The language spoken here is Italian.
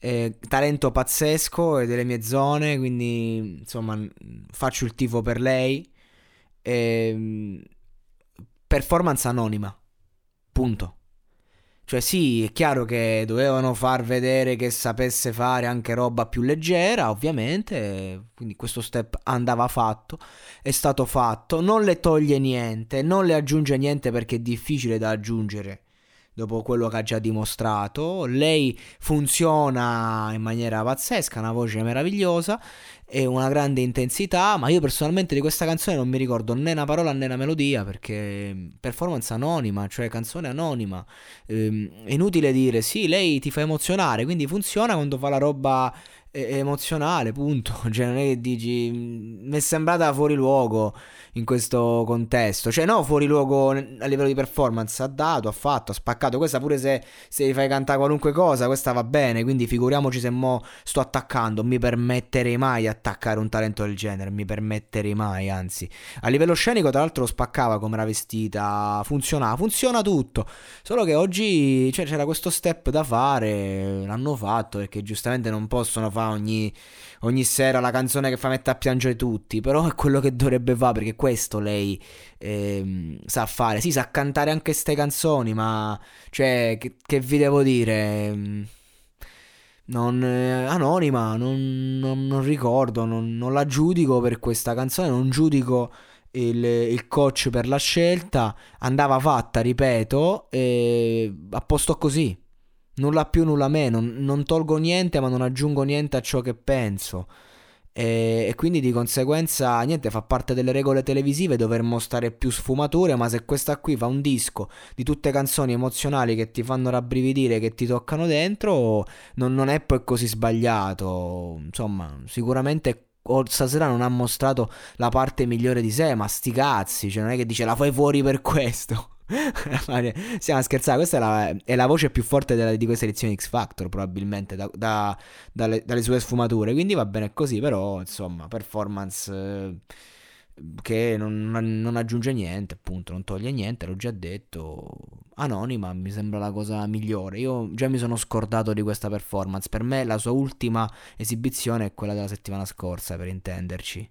eh, talento pazzesco e delle mie zone, quindi insomma faccio il tifo per lei. Eh, performance anonima, punto. Cioè sì, è chiaro che dovevano far vedere che sapesse fare anche roba più leggera, ovviamente, quindi questo step andava fatto, è stato fatto, non le toglie niente, non le aggiunge niente perché è difficile da aggiungere dopo quello che ha già dimostrato. Lei funziona in maniera pazzesca, una voce meravigliosa e una grande intensità, ma io personalmente di questa canzone non mi ricordo né una parola né una melodia perché performance anonima, cioè canzone anonima. Ehm, è inutile dire sì, lei ti fa emozionare, quindi funziona quando fa la roba emozionale, punto. Cioè, non è che dici. Mi è sembrata fuori luogo in questo contesto. Cioè, no, fuori luogo a livello di performance. Ha dato, ha fatto, ha spaccato. Questa pure se, se gli fai cantare qualunque cosa, questa va bene. Quindi figuriamoci se mo sto attaccando. Mi permetterei mai di attaccare un talento del genere. Mi permetterei mai, anzi. A livello scenico, tra l'altro, spaccava come era vestita. Funzionava, funziona tutto. Solo che oggi cioè, c'era questo step da fare. L'hanno fatto perché giustamente non possono fare fa ogni, ogni sera la canzone che fa mettere a piangere tutti, però è quello che dovrebbe fare perché questo lei eh, sa fare. Sì, sa cantare anche queste canzoni, ma cioè, che, che vi devo dire? Non, eh, anonima, non, non, non ricordo, non, la giudico per questa canzone, non giudico il, il, coach per la scelta, andava fatta, ripeto, e a posto così. Nulla più, nulla meno, non tolgo niente ma non aggiungo niente a ciò che penso. E, e, quindi di conseguenza niente fa parte delle regole televisive dover mostrare più sfumature ma se questa qui fa un disco di tutte canzoni emozionali che ti fanno rabbrividire che ti toccano dentro non, non è poi così sbagliato. Insomma sicuramente stasera non ha mostrato la parte migliore di sé ma sti cazzi cioè non è che dice la fai fuori per questo Stiamo scherzando, questa è la, è la voce più forte della, di questa edizione X Factor, probabilmente, da, da, dalle, dalle, sue sfumature. Quindi va bene così, però, insomma, performance eh, che non, non, aggiunge niente, appunto, non toglie niente, l'ho già detto. Anonima mi sembra la cosa migliore. Io già mi sono scordato di questa performance. Per me la sua ultima esibizione è quella della settimana scorsa, per intenderci.